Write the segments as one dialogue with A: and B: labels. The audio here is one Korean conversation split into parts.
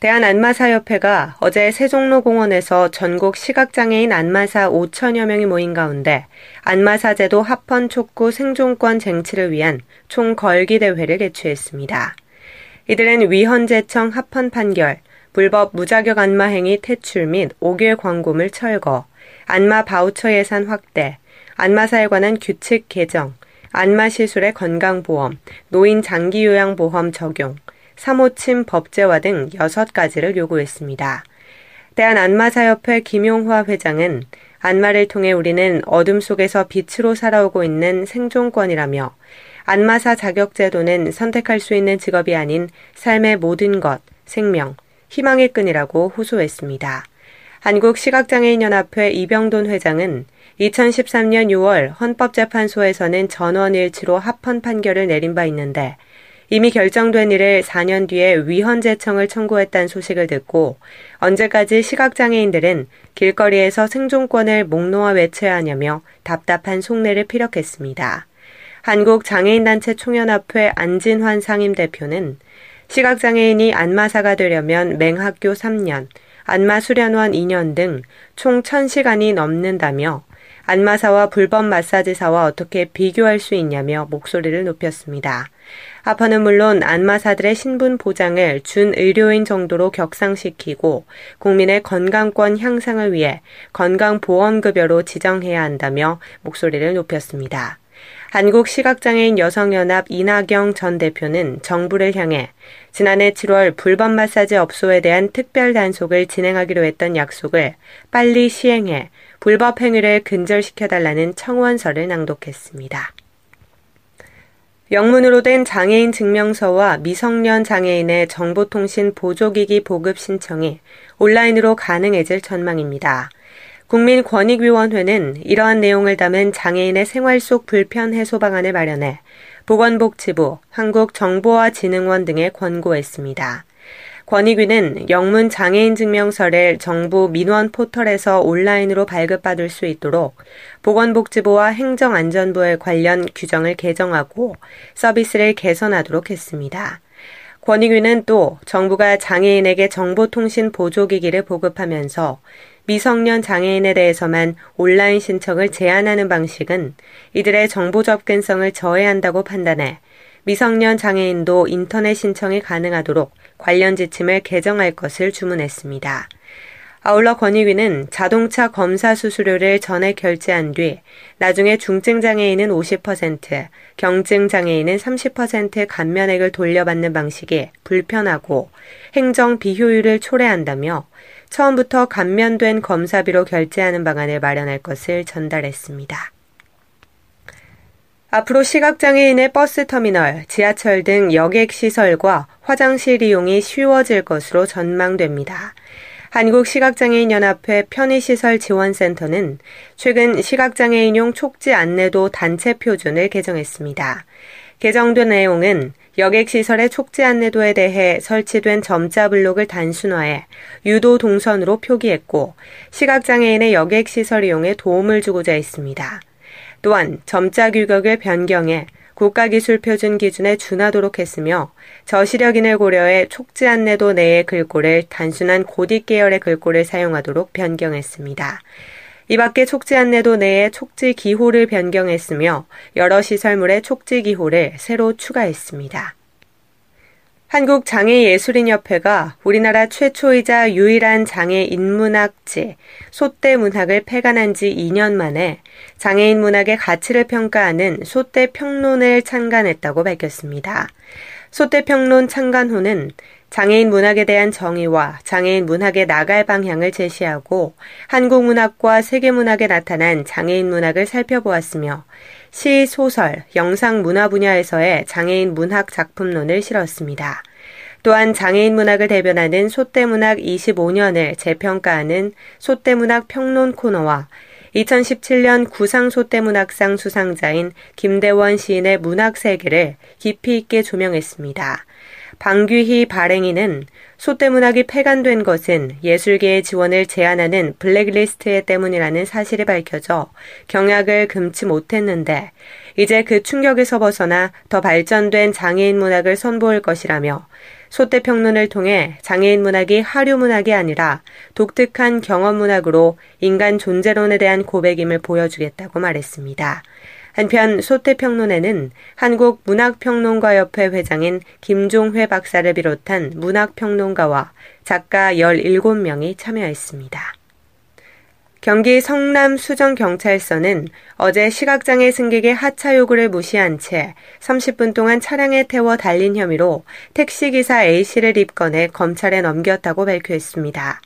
A: 대한안마사협회가 어제 세종로 공원에서 전국 시각장애인 안마사 5천여 명이 모인 가운데 안마사 제도 합헌 촉구 생존권 쟁취를 위한 총 걸기 대회를 개최했습니다. 이들은 위헌재청 합헌 판결, 불법 무자격 안마 행위 퇴출 및 5개월 광고물 철거, 안마 바우처 예산 확대, 안마사에 관한 규칙 개정, 안마 시술의 건강보험, 노인 장기 요양보험 적용, 사모침 법제화 등 6가지를 요구했습니다. 대한안마사협회 김용화 회장은 안마를 통해 우리는 어둠 속에서 빛으로 살아오고 있는 생존권이라며 안마사 자격제도는 선택할 수 있는 직업이 아닌 삶의 모든 것, 생명, 희망의 끈이라고 호소했습니다. 한국시각장애인연합회 이병돈 회장은 2013년 6월 헌법재판소에서는 전원일치로 합헌 판결을 내린 바 있는데 이미 결정된 일을 4년 뒤에 위헌재청을 청구했다는 소식을 듣고 언제까지 시각장애인들은 길거리에서 생존권을 목놓아 외쳐야 하냐며 답답한 속내를 피력했습니다. 한국장애인단체 총연합회 안진환 상임 대표는 시각장애인이 안마사가 되려면 맹학교 3년, 안마수련원 2년 등 총 1000시간이 넘는다며 안마사와 불법 마사지사와 어떻게 비교할 수 있냐며 목소리를 높였습니다. 하파는 물론 안마사들의 신분 보장을 준 의료인 정도로 격상시키고 국민의 건강권 향상을 위해 건강보험급여로 지정해야 한다며 목소리를 높였습니다. 한국시각장애인 여성연합 이나경 전 대표는 정부를 향해 지난해 7월 불법 마사지 업소에 대한 특별 단속을 진행하기로 했던 약속을 빨리 시행해 불법 행위를 근절시켜달라는 청원서를 낭독했습니다. 영문으로 된 장애인 증명서와 미성년 장애인의 정보통신 보조기기 보급 신청이 온라인으로 가능해질 전망입니다. 국민권익위원회는 이러한 내용을 담은 장애인의 생활 속 불편 해소 방안을 마련해 보건복지부, 한국정보화진흥원 등에 권고했습니다. 권익위는 영문 장애인 증명서를 정부 민원 포털에서 온라인으로 발급받을 수 있도록 보건복지부와 행정안전부의 관련 규정을 개정하고 서비스를 개선하도록 했습니다. 권익위는 또 정부가 장애인에게 정보통신 보조기기를 보급하면서 미성년 장애인에 대해서만 온라인 신청을 제한하는 방식은 이들의 정보 접근성을 저해한다고 판단해 미성년 장애인도 인터넷 신청이 가능하도록 관련 지침을 개정할 것을 주문했습니다. 아울러 권익위는 자동차 검사 수수료를 전액 결제한 뒤 나중에 중증 장애인은 50%, 경증 장애인은 30% 감면액을 돌려받는 방식이 불편하고 행정 비효율을 초래한다며 처음부터 감면된 검사비로 결제하는 방안을 마련할 것을 전달했습니다. 앞으로 시각장애인의 버스터미널, 지하철 등 여객 시설과 화장실 이용이 쉬워질 것으로 전망됩니다. 한국시각장애인연합회 편의시설 지원센터는 최근 시각장애인용 촉지 안내도 단체 표준을 개정했습니다. 개정된 내용은 여객시설의 촉지 안내도에 대해 설치된 점자 블록을 단순화해 유도 동선으로 표기했고 시각장애인의 여객시설 이용에 도움을 주고자 했습니다. 또한 점자 규격을 변경해 국가기술표준 기준에 준하도록 했으며 저시력인을 고려해 촉지 안내도 내의 글꼴을 단순한 고딕 계열의 글꼴을 사용하도록 변경했습니다. 이 밖에 촉지 안내도 내에 촉지 기호를 변경했으며 여러 시설물의 촉지 기호를 새로 추가했습니다. 한국장애예술인협회가 우리나라 최초이자 유일한 장애 인문학지 소대 문학을 폐간한 지 2년 만에 장애인 문학의 가치를 평가하는 소대 평론을 창간했다고 밝혔습니다. 소대 평론 창간호는 장애인 문학에 대한 정의와 장애인 문학의 나갈 방향을 제시하고 한국 문학과 세계 문학에 나타난 장애인 문학을 살펴보았으며 시, 소설, 영상 문화 분야에서의 장애인 문학 작품론을 실었습니다. 또한 장애인 문학을 대변하는 소대문학 25년을 재평가하는 소대문학 평론 코너와 2017년 구상소대문학상 수상자인 김대원 시인의 문학 세계를 깊이 있게 조명했습니다. 방귀희 발행인은 소대문학이 폐간된 것은 예술계의 지원을 제한하는 블랙리스트에 때문이라는 사실이 밝혀져 경악을 금치 못했는데 이제 그 충격에서 벗어나 더 발전된 장애인 문학을 선보일 것이라며 소대 평론을 통해 장애인 문학이 하류 문학이 아니라 독특한 경험 문학으로 인간 존재론에 대한 고백임을 보여주겠다고 말했습니다. 한편 소태평론에는 한국 문학평론가협회 회장인 김종회 박사를 비롯한 문학평론가와 작가 17명이 참여했습니다. 경기 성남 수정경찰서는 어제 시각장애 승객의 하차 요구를 무시한 채 30분 동안 차량에 태워 달린 혐의로 택시기사 A씨를 입건해 검찰에 넘겼다고 발표했습니다.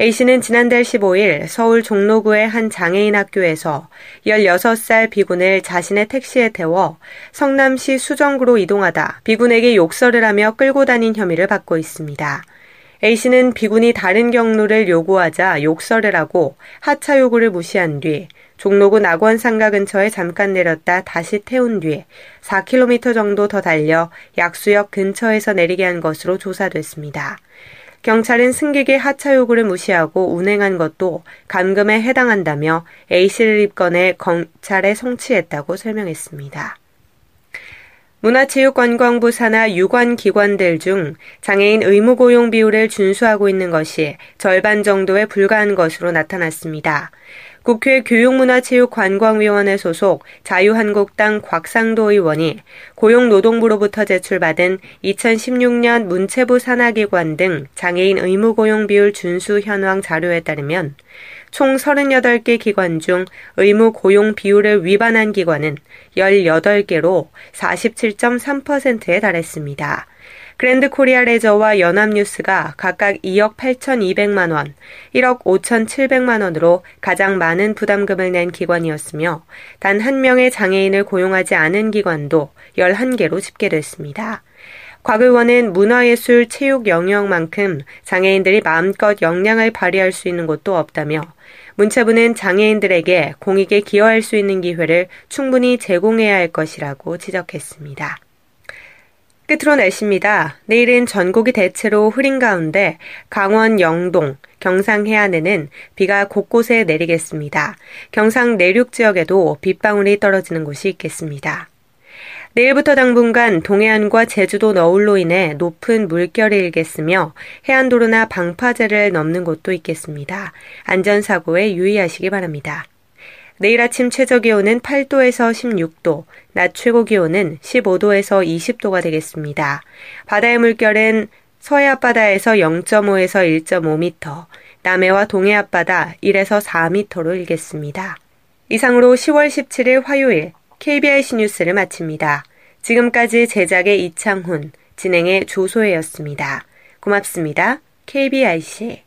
A: A씨는 지난달 15일 서울 종로구의 한 장애인 학교에서 16살 비군을 자신의 택시에 태워 성남시 수정구로 이동하다 비군에게 욕설을 하며 끌고 다닌 혐의를 받고 있습니다. A씨는 비군이 다른 경로를 요구하자 욕설을 하고 하차 요구를 무시한 뒤 종로구 낙원상가 근처에 잠깐 내렸다 다시 태운 뒤 4km 정도 더 달려 약수역 근처에서 내리게 한 것으로 조사됐습니다. 경찰은 승객의 하차 요구를 무시하고 운행한 것도 감금에 해당한다며 A씨를 입건해 검찰에 송치했다고 설명했습니다. 문화체육관광부 산하 유관 기관들 중 장애인 의무 고용 비율을 준수하고 있는 것이 절반 정도에 불과한 것으로 나타났습니다. 국회 교육문화체육관광위원회 소속 자유한국당 곽상도 의원이 고용노동부로부터 제출받은 2016년 문체부 산하기관 등 장애인 의무고용 비율 준수 현황 자료에 따르면 총 38개 기관 중 의무 고용 비율을 위반한 기관은 18개로 47.3%에 달했습니다. 그랜드 코리아 레저와 연합뉴스가 각각 2억 8,200만 원, 1억 5,700만 원으로 가장 많은 부담금을 낸 기관이었으며 단 한 명의 장애인을 고용하지 않은 기관도 11개로 집계됐습니다. 곽 의원은 문화예술 체육 영역만큼 장애인들이 마음껏 역량을 발휘할 수 있는 곳도 없다며 문체부는 장애인들에게 공익에 기여할 수 있는 기회를 충분히 제공해야 할 것이라고 지적했습니다. 끝으로 날씨입니다. 내일은 전국이 대체로 흐린 가운데 강원 영동, 경상 해안에는 비가 곳곳에 내리겠습니다. 경상 내륙 지역에도 빗방울이 떨어지는 곳이 있겠습니다. 내일부터 당분간 동해안과 제주도 너울로 인해 높은 물결이 일겠으며 해안도로나 방파제를 넘는 곳도 있겠습니다. 안전사고에 유의하시기 바랍니다. 내일 아침 최저 기온은 8도에서 16도, 낮 최고 기온은 15도에서 20도가 되겠습니다. 바다의 물결은 서해 앞바다에서 0.5에서 1.5m, 남해와 동해 앞바다 1에서 4m로 일겠습니다. 이상으로 10월 17일 화요일 KBIC 뉴스를 마칩니다. 지금까지 제작의 이창훈, 진행의 조소혜였습니다. 고맙습니다. KBIC